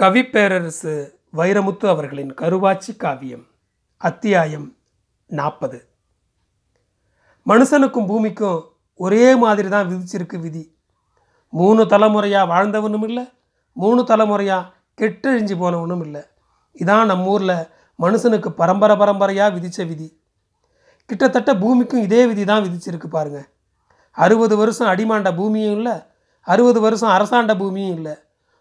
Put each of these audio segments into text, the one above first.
கவிப்பேரரசு வைரமுத்து அவர்களின் கருவாச்சி காவியம் அத்தியாயம் நாற்பது மனுஷனுக்கும் பூமிக்கும் ஒரே மாதிரி தான் விதிச்சிருக்கு விதி. மூணு தலைமுறையாக வாழ்ந்தவனும் இல்லை மூணு தலைமுறையாக கெட்டழிஞ்சு போனவனும் இல்லை. இதான் நம்ம ஊரில் மனுஷனுக்கு பரம்பரை பரம்பரையாக விதித்த விதி. கிட்டத்தட்ட பூமிக்கும் இதே விதி தான் விதிச்சிருக்கு பாருங்கள் அறுபது வருஷம் அடிமாண்ட பூமியும் இல்லை அறுபது வருஷம் அரசாண்ட பூமியும் இல்லை.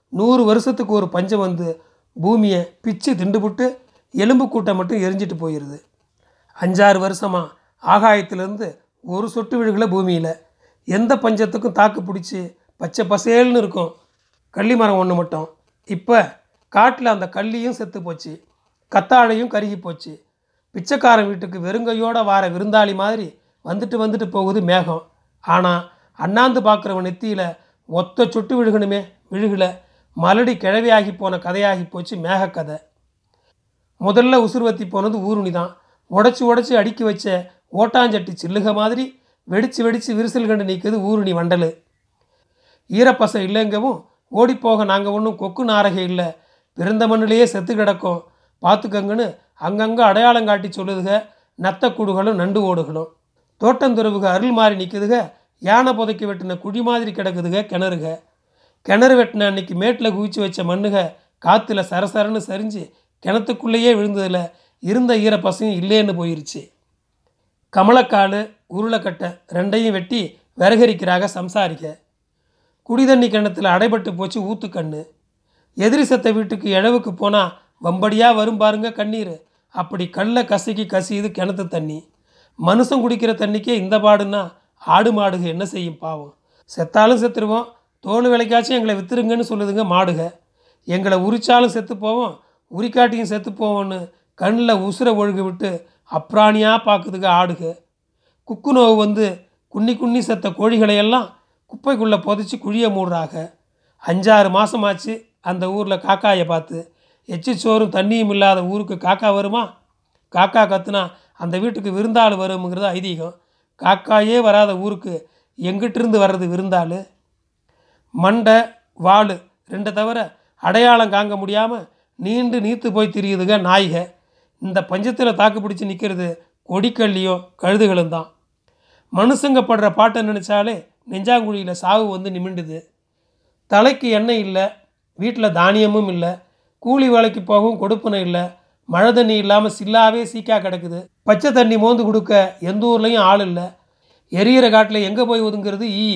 நூறு வருஷத்துக்கு ஒரு பஞ்சம் வந்து பூமியை பிச்சு திண்டுபுட்டு எலும்பு கூட்டம் மட்டும் எரிஞ்சிட்டு போயிடுது அஞ்சாறு வருஷமாக ஆகாயத்திலேருந்து ஒரு சொட்டு விழுகலை பூமியில். எந்த பஞ்சத்துக்கும் தாக்கு பிடிச்சி பச்சை பசேல்னு இருக்கும். கள்ளி மரம் ஒன்று மட்டும். இப்போ காட்டில் அந்த கள்ளியும் செத்து போச்சு. கத்தாழையும் கருகி போச்சு. பிச்சைக்காரன் வீட்டுக்கு வெறுங்கையோட வார விருந்தாளி மாதிரி வந்துட்டு வந்துட்டு போகுது மேகம். ஆனால் அண்ணாந்து பார்க்குறவன் நெத்தியில் ஒத்த சொட்டு விழுகணுமே விழுகலை. மலடி கிழவியாகி போன கதையாகி போச்சு மேகக்கதை முதல்ல உசுர்வத்தி போனது ஊருணி தான் உடச்சி உடச்சி அடுக்கி வச்ச ஓட்டாஞ்சட்டி சில்லுக மாதிரி வெடிச்சு வெடிச்சு விரிசல் கண்டு நிற்குது ஊருணி வண்டல். ஈரப்பசை இல்லைங்கவும் ஓடிப்போக நாங்கள் ஒன்றும் கொக்கு நாரகை இல்லை. பிறந்த மண்ணிலேயே செத்து கிடக்கும். பார்த்துக்கங்கன்னு அங்கங்கே அடையாளம் காட்டி சொல்லுதுக நத்தக்கூடுகளும் நண்டு ஓடுகளும். தோட்டந்துறவுக அருள் மாறி நிற்குதுக யானை புதைக்கி வெட்டின குழி மாதிரி கிடக்குதுக கிணறுக. கிணறு வெட்டின அன்னைக்கு மேட்டில் குவிச்சு வச்ச மண்ணுக காற்றுல சரசரன்னு சரிஞ்சு கிணத்துக்குள்ளேயே விழுந்ததில் இருந்த ஈர பசங்க இல்லேன்னு போயிருச்சு. கமலக்கால் உருளைக்கட்டை ரெண்டையும் வெட்டி விறகரிக்கிறாக சம்சாரிக்க. குடிதண்ணி கிணத்துல அடைபட்டு போச்சு ஊத்துக்கண்ணு எதிரி செத்த வீட்டுக்கு இழவுக்கு போனால் வம்படியாக வரும் பாருங்க கண்ணீர். அப்படி கல்லை கசக்கி கசியுது கிணத்து தண்ணி. மனுஷன் குடிக்கிற தண்ணிக்கே இந்த பாடுன்னா ஆடு மாடுக என்ன செய்யும் பாவம். செத்தாலும் செத்துருவோம் தோல் விலைக்காச்சும் எங்களை வித்துருங்கன்னு சொல்லுதுங்க மாடுக. எங்களை உரிச்சாலும் செத்து போவோம் உரிக்காட்டியும் செத்து போவோன்னு கண்ணில் உசுரை ஒழுக விட்டு அப்ராணியாக பார்க்குதுங்க ஆடுக. குக்கு நோவு வந்து குன்னி குன்னி செத்த கோழிகளையெல்லாம் குப்பைக்குள்ளே புதைச்சி குழிய மூடுறாக. அஞ்சாறு மாதமாச்சு அந்த ஊரில் காக்காயை பார்த்து எச்சி சோறும் தண்ணியும் இல்லாத ஊருக்கு காக்கா வருமா? காக்கா கத்துனா அந்த வீட்டுக்கு விருந்தாள் வருங்கிறது ஐதீகம். காக்காயே வராத ஊருக்கு எங்கிட்டிருந்து வர்றது விருந்தாள்? மண்டை வாள் ரெண்டை தவிர அடையாளம் காங்க முடியாமல் நீண்டு நீத்து போய் திரியுதுங்க நாய்க. இந்த பஞ்சத்தில் தாக்கு பிடிச்சி நிற்கிறது கொடிக்கல்லியும் கழுதுகளும் தான். மனுஷங்க படுற பாட்டை நினச்சாலே நெஞ்சாங்குழியில் சாவு வந்து நிமிண்டுது. தலைக்கு எண்ணெய் இல்லை வீட்டில் தானியமும் இல்லை கூலி வேலைக்கு போகவும் கொடுப்பனை இல்லை மழை தண்ணி இல்லாமல் சில்லாவே சீக்கா கிடக்குது. பச்சை தண்ணி மோந்து கொடுக்க எந்த ஊர்லேயும் ஆள் இல்லை. எரியிற காட்டில் எங்கே போய் ஒதுங்கிறது ஈ?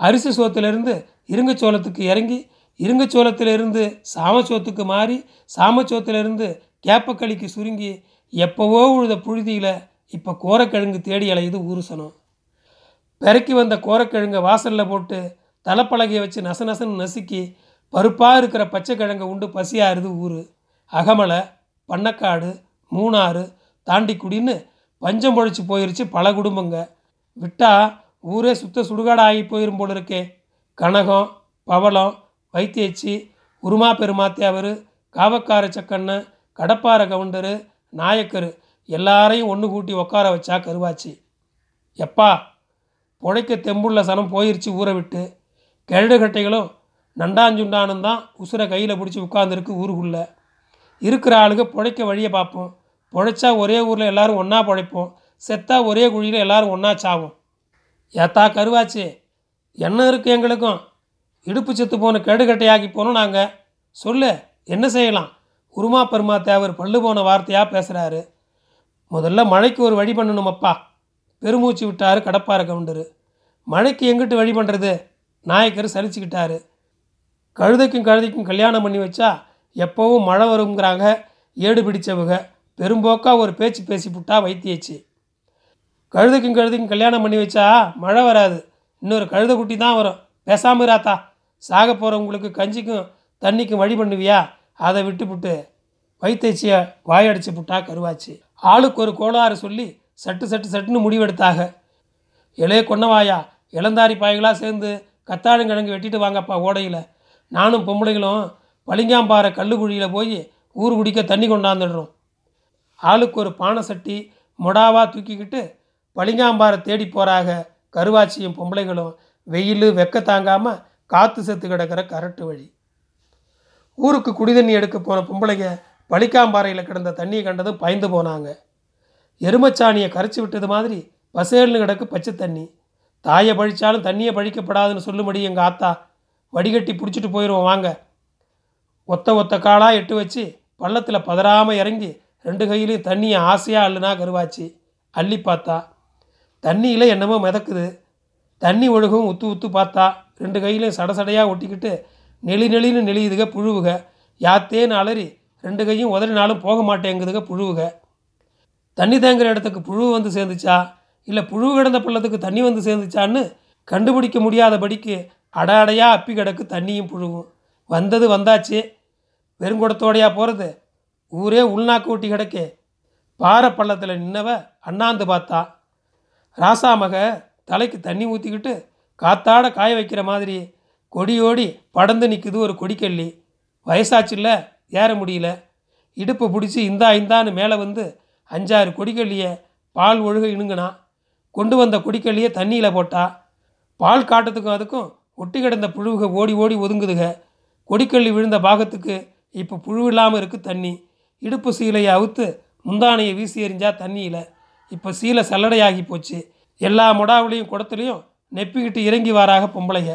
அரிசி சோத்திலிருந்து இருங்கச்சோளத்துக்கு இறங்கி இருங்கச்சோளத்திலிருந்து சாமச்சோத்துக்கு மாறி சாமச்சோத்திலிருந்து கேப்பக்களிக்கு சுருங்கி எப்போவோ உழுத புழுதியில் இப்போ கோரக்கிழங்கு தேடி அலையுது ஊருசனம் பெருக்கி வந்த கோரக்கிழங்கை வாசலில் போட்டு தலைப்பலகையை வச்சு நச நசன்னு நசுக்கி பருப்பாக இருக்கிற பச்சை கிழங்கை உண்டு பசியாருது ஊர். அகமலை பண்ணக்காடு மூணாறு தாண்டிக்குடின்னு பஞ்சம் பொழைச்சி போயிருச்சு பல குடும்பங்க. விட்டால் ஊரே சுத்த சுடுகாடு ஆகி போயிடும் போல இருக்கே. கனகம் பவளம் வைத்தியச்சி உருமா பெருமாத்தியாவர் காவக்கார சக்கண்ணு கடப்பார கவுண்டரு நாயக்கர் எல்லாரையும் ஒன்று கூட்டி உட்கார வச்சா கருவாச்சி. எப்பா புழைக்க தெம்புள்ள சனம் போயிருச்சு ஊரை விட்டு. கெழடுகட்டைகளும் நண்டாஞ்சுண்டானும் தான் உசுரை கையில் பிடிச்சி உட்காந்துருக்கு ஊருக்குள்ளே. இருக்கிற ஆளுங்க புழைக்க வழியை பார்ப்போம் புழைச்சா ஒரே ஊரில் எல்லாரும் ஒன்றா பிழைப்போம். செத்தா ஒரே குழியில் எல்லாரும் ஒன்றா சாவோம். ஏத்தா கருவாச்சு. என்ன இருக்குது எங்களுக்கும்? இடுப்பு செத்து போன கெடுகட்டையாக்கி போனோம் நாங்கள் சொல்லு என்ன செய்யலாம்? உருமா பெருமா தேவர் பல்லு போன வார்த்தையாக பேசுகிறாரு முதல்ல மழைக்கு ஒரு வழி பண்ணணுமப்பா. பெருமூச்சு விட்டார் கடப்பார கவுண்டர். மழைக்கு எங்கிட்டு வழி பண்ணுறது நாயக்கர் சலிச்சுக்கிட்டாரு. கழுதைக்கும் கழுதைக்கும் கல்யாணம் பண்ணி வச்சா எப்போவும் மழை வருங்கிறாங்க ஏடு பிடிச்சவங்க. பெரும்போக்காக ஒரு பேச்சு பேசி புட்டா வைத்தியச்சு. கழுதுக்கும் கழுதுக்கும் கல்யாணம் பண்ணி வச்சா மழை வராது. இன்னொரு கழுதை குட்டி தான் வரும். பேசாம இராத்தா சாக போகிறவங்களுக்கு கஞ்சிக்கும் தண்ணிக்கும் வழி பண்ணுவியா? அதை விட்டுப்புட்டு வைத்தேச்சியை வாயடிச்சு புட்டா கருவாச்சு. ஆளுக்கு ஒரு கோளாறு சொல்லி சட்டு சட்டு சட்டுன்னு முடிவெடுத்தாக. இளைய கொன்னவாயா இளந்தாரி பாய்களாக சேர்ந்து கத்தாழங்கிழங்கு வெட்டிட்டு வாங்கப்பா ஓடையில். நானும் பொம்பளைகளும் பளிங்காம்பாறை கல்லுக்குழியில் போய் ஊர் குடிக்க தண்ணி கொண்டாந்துடுறோம். ஆளுக்கு ஒரு பானை சட்டி மொடாவாக தூக்கிக்கிட்டு பளிங்காம்பாரை தேடி போகிறாக கருவாச்சியும் பொம்பளைகளும் வெயில் வெக்க தாங்காமல் காற்று செத்து கிடக்கிற கரட்டு வழி. ஊருக்கு குடிதண்ணி எடுக்க போன பொம்பளைங்க பளிக்காம்பாறையில் கிடந்த தண்ணியை கண்டதும் பயந்து போனாங்க. எருமச்சாணியை கரைச்சி விட்டது மாதிரி பசேல்னு கிடக்கு பச்சை தண்ணி. தாயை பழிச்சாலும் தண்ணியை பழிக்கப்படாதுன்னு சொல்லும்படி எங்கள் ஆத்தா வடிகட்டி பிடிச்சிட்டு போயிடுவோம் வாங்க. ஒத்த ஒத்த காலாக எட்டு வச்சு பள்ளத்தில் பதறாமல் இறங்கி ரெண்டு கையிலையும் தண்ணியை ஆசையாக அள்ளுனா கருவாச்சு. அள்ளி பார்த்தா தண்ணியில் என்னமோ மிதக்குது. தண்ணி ஒழுகும் உத்து உத்து பார்த்தா ரெண்டு கையிலையும் சடசடையாக ஒட்டிக்கிட்டு நெளி நெளின்னு நெளியுதுக புழுவுக. யாத்தேன்னு அலறி ரெண்டு கையும் உதறினாலும் போக மாட்டேங்குதுக புழுவுக. தண்ணி தேங்குற இடத்துக்கு புழு வந்து சேர்ந்துச்சா? இல்லை புழு கிடந்த பள்ளத்துக்கு தண்ணி வந்து சேர்ந்துச்சான்னு கண்டுபிடிக்க முடியாதபடிக்கு அட அடையாக அப்பி கிடக்கு தண்ணியும் புழுவும். வந்தது வந்தாச்சு. வெறுங்குடத்தோடையா போகிறது ஊரே உள்நாக்கு ஊட்டி கிடக்கே. பாறை பள்ளத்தில் நின்னவ அண்ணாந்து பார்த்தா ராசாமக தலைக்கு தண்ணி ஊற்றிக்கிட்டு காத்தாட காய வைக்கிற மாதிரி கொடியோடி படந்து நிற்குது ஒரு கொடிக்கல்லி. வயசாச்சுல்ல ஏற முடியல. இடுப்பு பிடிச்சி இந்தா இந்தான்னு மேலே வந்து அஞ்சாறு கொடிக்கல்லியை பால் ஒழுக இணுங்கினா கொண்டு வந்த கொடிக்கல்லியை தண்ணியில் போட்டா பால் காட்டுறதுக்கும் அதுக்கும் ஒட்டி கிடந்த புழுவுக ஓடி ஓடி ஒதுங்குதுக. கொடிக்கல்லி விழுந்த பாகத்துக்கு இப்போ புழு இல்லாமல் இருக்குது தண்ணி. இடுப்பு சீலையை அவுத்து முந்தானையை வீசி எறிஞ்சா தண்ணியில். இப்போ சீலை சல்லடையாகி போச்சு. எல்லா முடாவுலையும் குடத்துலையும் நெப்பிக்கிட்டு இறங்கி வாராக பொம்பளைய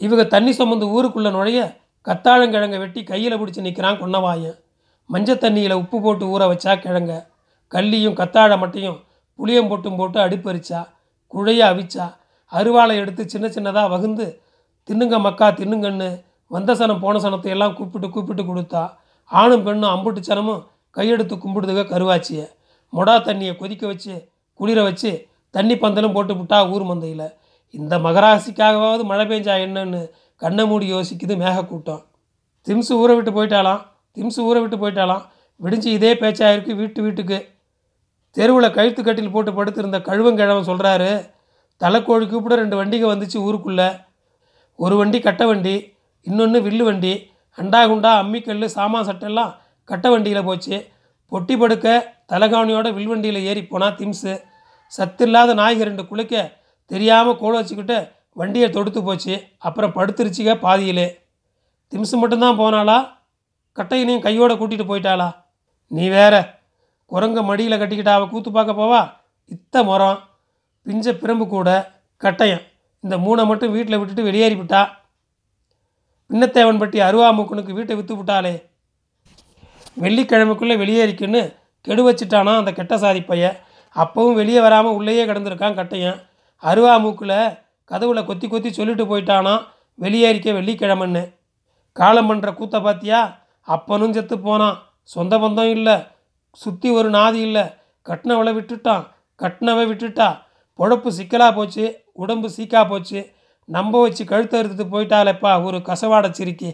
இவங்க தண்ணி சுமந்து ஊருக்குள்ளே நுழைய கத்தாழங்கிழங்க வெட்டி கையில் பிடிச்சி நிற்கிறான் கொன்னவாயன். மஞ்சள் தண்ணியில் உப்பு போட்டு ஊற வச்சா கிழங்க. கல்லியும் கத்தாழை மட்டையும் புளியம் போட்டும் போட்டு அடுப்பரிச்சா குழைய அவிச்சா அருவாளை எடுத்து சின்ன சின்னதாக வகுந்து தின்னுங்க மக்கா தின்னுங்கன்னு வந்த சனம் போன சனத்தை எல்லாம் கூப்பிட்டு கூப்பிட்டு கொடுத்தா. ஆணும் பெண்ணும் அம்புட்டு சனமும் கையெடுத்து கும்பிடுதுக கருவாச்சியை. மொடா தண்ணியை கொதிக்க வச்சு குளிர வச்சு தண்ணி பந்தலும் போட்டு விட்டா ஊர் மந்தையில். இந்த மகராசிக்காகவாவது மழை பெஞ்சா என்னன்னு கண்ணை மூடி யோசிக்குது மேகக்கூட்டம். திம்சு ஊரை விட்டு போயிட்டாலாம் திம்சு ஊரை விட்டு போயிட்டாலாம் விடிஞ்சு இதே பேச்சாயிருக்கு வீட்டு வீட்டுக்கு. தெருவில் கழுத்து கட்டில் போட்டு படுத்திருந்த கழுவங்கிழவன் சொல்கிறாரு தலைக்கோழி கூப்பிட ரெண்டு வண்டிங்க வந்துச்சு ஊருக்குள்ளே. ஒரு வண்டி கட்டை வண்டி இன்னொன்று வில்லு வண்டி. அண்டா குண்டா அம்மிக்கல் சாமான் சட்டெல்லாம் கட்டை வண்டியில் போச்சு. பொட்டி படுக்க தலைகாவணியோட வில்வண்டியில் ஏறி போனால் திம்ஸு சத்தில்லாத நாய்கள் ரெண்டு குளிக்க தெரியாமல் கோல் வச்சுக்கிட்டு வண்டியை தொடுத்து போச்சு. அப்புறம் படுத்துருச்சுங்க பாதியிலே. திம்ஸு மட்டும்தான் போனாளா? கட்டையினையும் கையோட கூட்டிகிட்டு போயிட்டாளா? நீ வேற குரங்க மடியில் கட்டிக்கிட்டு அவள் கூத்து பார்க்க போவா? இத்த முறம் பிஞ்ச பிரம்பு கூட கட்டையம். இந்த மூணை மட்டும் வீட்டில் விட்டுட்டு வெளியேறி விட்டா? பின்னத்தேவன்பட்டி அருவாமுக்கனுக்கு வீட்டை விற்று விட்டாளே. வெள்ளிக்கிழமைக்குள்ளே வெளியேறிக்குன்னு கெடு வச்சுட்டானா அந்த கெட்ட சாதி பையன் அப்பவும் வெளியே வராமல் உள்ளேயே கிடந்திருக்கான் கட்டையன். அருவாமூக்கில் கதவுல கொத்தி கொத்தி சொல்லிட்டு போயிட்டானா வெளியேறிக்க வெள்ளிக்கிழமைன்னு. காலம் பண்ணுற கூத்த பாத்தியா? அப்பனும் செத்து போனான். சொந்த பந்தம் இல்லை. சுற்றி ஒரு நாதி இல்லை. கட்டினவளை விட்டுட்டான். கட்டினவை விட்டுட்டா. பொழப்பு சிக்கலாக போச்சு. உடம்பு சீக்கா போச்சு. நம்ப வச்சு கழுத்தை அறுத்துட்டு போயிட்டாலேப்பா ஒரு கசவாட சிரிக்கி.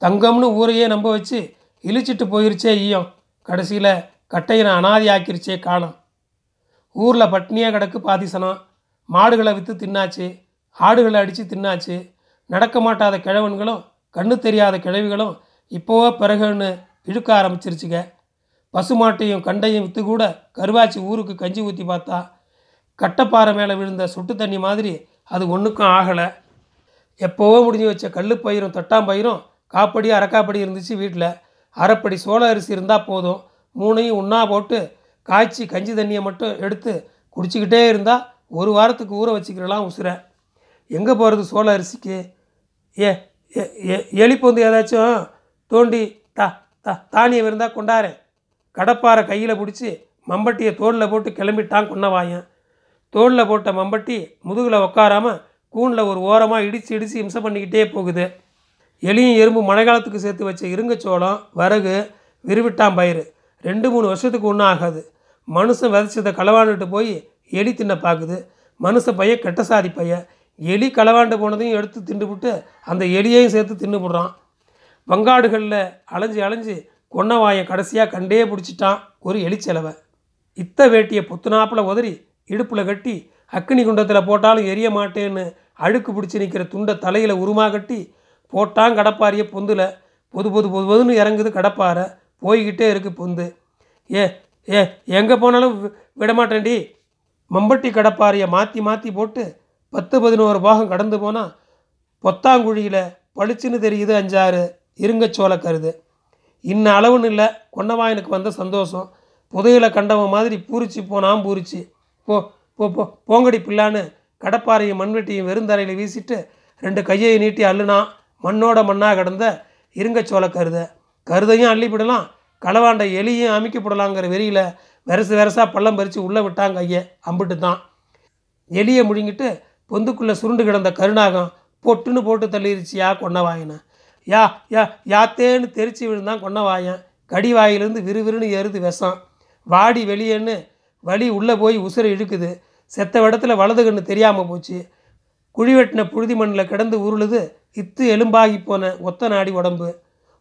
தங்கம்னு ஊரையே நம்ப வச்சு இழிச்சிட்டு போயிருச்சே ஈயம். கடைசியில் கட்டையனை அனாதி ஆக்கிருச்சே காலம் ஊரில் பட்னியாக கிடக்கு பாதிசனம் மாடுகளை விற்று தின்னாச்சு. ஆடுகளை அடித்து தின்னாச்சு. நடக்க மாட்டாத கிழவன்களும் கண்ணு தெரியாத கிழவிகளும் இப்போவோ பிறகுன்னு இழுக்க ஆரம்பிச்சிருச்சுங்க பசுமாட்டையும் கண்டையும் விற்று கூட கருவாச்சி ஊருக்கு கஞ்சி ஊற்றி பார்த்தா கட்டப்பாறை மேலே விழுந்த சொட்டு தண்ணி மாதிரி அது ஒன்றுக்கும் ஆகலை. எப்போவோ முடிஞ்சு வச்ச கல் பயிரும் தொட்டாம் தட்டாம்பயிரும் காப்படி அரக்காப்படி இருந்துச்சு வீட்டில் அரைப்படி சோள அரிசி இருந்தால் போதும். மூணையும் உண்ணா போட்டு காய்ச்சி கஞ்சி தண்ணியை மட்டும் எடுத்து குடிச்சிக்கிட்டே இருந்தால் ஒரு வாரத்துக்கு ஊற வச்சுக்கிறலாம் உசுரை. எங்கே போகிறது சோள அரிசிக்கு? ஏ எ- எ- ஏதாச்சும் தோண்டி தா தா தானியம் இருந்தால் கொண்டாரேன் கடப்பாரை கையில் பிடிச்சி மம்பட்டியை தோளில் போட்டு கிளம்பிட்டான் கொன்னவாயன். தோளில் போட்ட மம்பட்டி முதுகில் உட்காராமல் கூனில் ஒரு ஓரமாக இடித்து இடித்து இம்சம் பண்ணிக்கிட்டே போகுது. எலியும் எறும்பு மழை காலத்துக்கு சேர்த்து வச்ச இருங்கச்சோளம் வரகு விரிவிட்டான் பயிறு. ரெண்டு மூணு வருஷத்துக்கு ஒன்றும் ஆகாது மனுஷன் விதைச்சதை களவாண்டுட்டு போய் எலி தின்ன பார்க்குது மனுஷ பையன் கெட்ட சாதி பையன் எலி களவாண்டு போனதையும் எடுத்து தின்னுபிட்டு அந்த எலியையும் சேர்த்து தின்னுபுடுறான். வங்காடுகளில் அலைஞ்சு அலைஞ்சு கொன்னவாயன் கடைசியாக கண்டே பிடிச்சிட்டான் ஒரு எலிச்செலவை. இத்த வேட்டியை புத்துனாப்பில் உதறி இடுப்பில் கட்டி அக்னி குண்டத்தில் போட்டாலும் எரிய மாட்டேன்னு அழுக்கு பிடிச்சி நிற்கிற துண்டை தலையில் உருமா கட்டி போட்டான் கடப்பாரியை பொந்தில் பொது பொது பொது பொதுன்னு இறங்குது கடப்பாரை போய்கிட்டே இருக்கு பொந்து. ஏ ஏ எங்கே போனாலும் வி- விடமாட்டேன்டி. மம்பட்டி கடப்பாரியை மாற்றி மாற்றி போட்டு பத்து பதினோரு பாகம் கடந்து போனால் பொத்தாங்குழியில் பளிச்சுன்னு தெரியுது அஞ்சாறு. இருங்கச்சோள கருது. இன்ன அளவுன்னு இல்லை கொன்னவாயனுக்கு வந்த சந்தோஷம். புதையில கண்டவன் மாதிரி பூரிச்சு போனாம் பூரிச்சு. போ போ போ போங்கடி பிள்ளான்னு கடப்பாறையும் மண்வெட்டியும் வெறுந்தரையில் வீசிட்டு ரெண்டு கையை நீட்டி அள்ளுனா மண்ணோட மண்ணாக கிடந்த இருங்கச்சோள கருதை. கருதையும் அள்ளிப்பிடலாம் களவாண்ட எலியும் அமைக்கப்படலாங்கிற வெறியில் வெரசு வெரசாக பள்ளம் பறித்து உள்ளே விட்டாங்க ஐய அம்பிட்டு தான் எலியை முழுங்கிட்டு பொந்துக்குள்ளே சுருண்டு கிடந்த கருணாகம் பொட்டுன்னு போட்டு தள்ளிருச்சியா கொன்னவாயனை. யா யா யாத்தேன்னு தெரிச்சு விழுந்தான் கொன்னவாயன். கடி வாயிலிருந்து விறுவிறுன்னு எருது விஷம். வாடி வெளியேன்னு வலி உள்ளே போய் உசுரை இழுக்குது. செத்த இடத்துல வலது கண்ணு தெரியாமல் போச்சு. குழி வெட்டின புழுதி மண்ணில் கிடந்து உருளுது இத்து எலும்பாகி போன ஒத்த நாடி உடம்பு.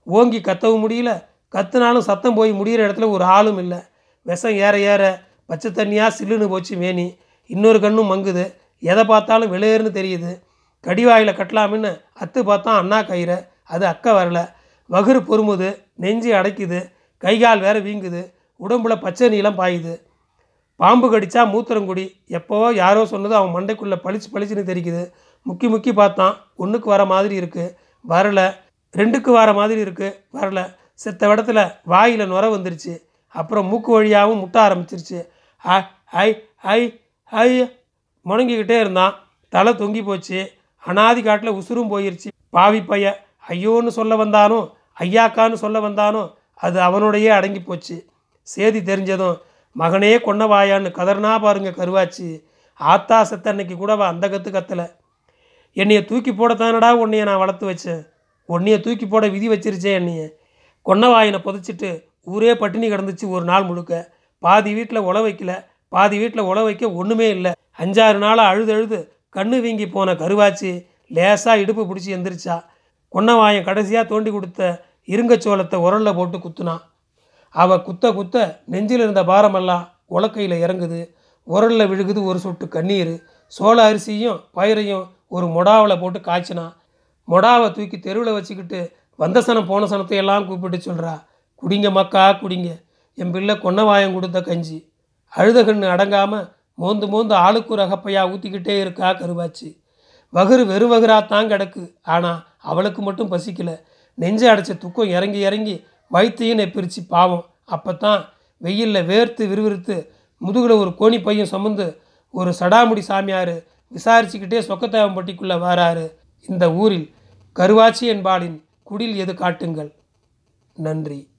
ஓங்கி கத்தவும் முடியல. கத்துனாலும் சத்தம் போய் முடிகிற இடத்துல ஒரு ஆளும் இல்லை. விஷம் ஏற ஏற பச்சை தண்ணியாக சில்லுன்னு போச்சு மேனி. இன்னொரு கண்ணும் மங்குது. எதை பார்த்தாலும் வெளியேறுன்னு தெரியுது. கடிவாயில் கட்டலாமின்னு அத்து பார்த்தா அண்ணா கயிறை. அது அக்கை வரல. வகுறு பொறுமுது. நெஞ்சு அடைக்குது. கைகால் வேற வீங்குது. உடம்புல பச்சை நீளம் பாயுது. பாம்பு கடிச்சா மூத்திரங்குடி. எப்போவோ யாரோ சொன்னது அவன் மண்டைக்குள்ளே பளிச்சு பளிச்சுன்னு தெரிக்குது. முக்கி முக்கி பார்த்தான். ஒன்றுக்கு வர மாதிரி இருக்குது வரல. ரெண்டுக்கு வர மாதிரி இருக்குது வரல. செத்த இடத்துல வாயில் நுர வந்துருச்சு. அப்புறம் மூக்கு வழியாகவும் முட்ட ஆரம்பிச்சிருச்சு. ஐ ஐ ஐ ஐ முணங்கிக்கிட்டே இருந்தான். தலை தொங்கி போச்சு. அனாதி காட்டில் உசுரும் போயிருச்சு. பாவி பைய ஐயோன்னு சொல்ல வந்தானோ ஐயாக்கான்னு சொல்ல வந்தானோ அது அவனோடையே அடங்கி போச்சு. சேதி தெரிஞ்சதும் மகனே கொன்னவாயான்னு கதர்னா பாருங்க கருவாச்சு. ஆத்தா செத்த அன்னைக்கு கூட அந்த கற்று கத்தலை. என்னையை தூக்கி போடத்தானடா உன்னைய நான் வளர்த்து வச்சேன். உன்னைய தூக்கி போட விதி வச்சிருச்சே என்னைய கொன்னவாயினை புதைச்சிட்டு ஊரே பட்டினி கிடந்துச்சு ஒரு நாள் முழுக்க. பாதி வீட்டில் உழ வைக்கல. பாதி வீட்டில் உழ வைக்க ஒன்றுமே இல்லை. அஞ்சாறு நாளாக அழுது அழுது கண்ணு வீங்கி போன கருவாச்சி லேசாக இடுப்பு பிடிச்சி எந்திரிச்சா. கொன்னவாயன் கடைசியாக தோண்டி கொடுத்த இருங்கச்சோளத்தை உரலில் போட்டு குத்துனான் அவள் குத்த குத்த நெஞ்சில் இருந்த பாரமெல்லாம் உலக்கையில் இறங்குது. உரலில் விழுகுது ஒரு சொட்டு கண்ணீர். சோள அரிசியும் பயிரையும் ஒரு மொடாவில் போட்டு காய்ச்சினான் மொடாவை தூக்கி தெருவில் வச்சுக்கிட்டு வந்த சனம் போன சனத்தை எல்லாம் கூப்பிட்டு சொல்கிறா குடிங்க மக்கா குடிங்க. என் பிள்ளை கொன்னவாயம் கொடுத்த கஞ்சி. அழுத கண்ணு அடங்காமல் மோந்து மோந்து ஆளுக்கு ரகப்பையாக ஊற்றிக்கிட்டே இருக்கா கருவாச்சு. வகுறு வெறு வகுறாத்தான் கிடக்கு. ஆனால் அவளுக்கு மட்டும் பசிக்கல. நெஞ்சு அடைச்ச துக்கம் இறங்கி இறங்கி வயிற்றையும் நெப்பிரிச்சு பாவம். அப்போ தான் வெயிலில் வேர்த்து விறுவிறுத்து முதுகில் ஒரு கோணி பையன் சுமந்து ஒரு சடாமுடி சாமியார் விசாரிச்சுக்கிட்டே சொக்கத்தேவம்பட்டிக்குள்ளே வராரு. இந்த ஊரில் கருவாச்சி என்பாளின் குடில் எது காட்டுங்கள்? நன்றி.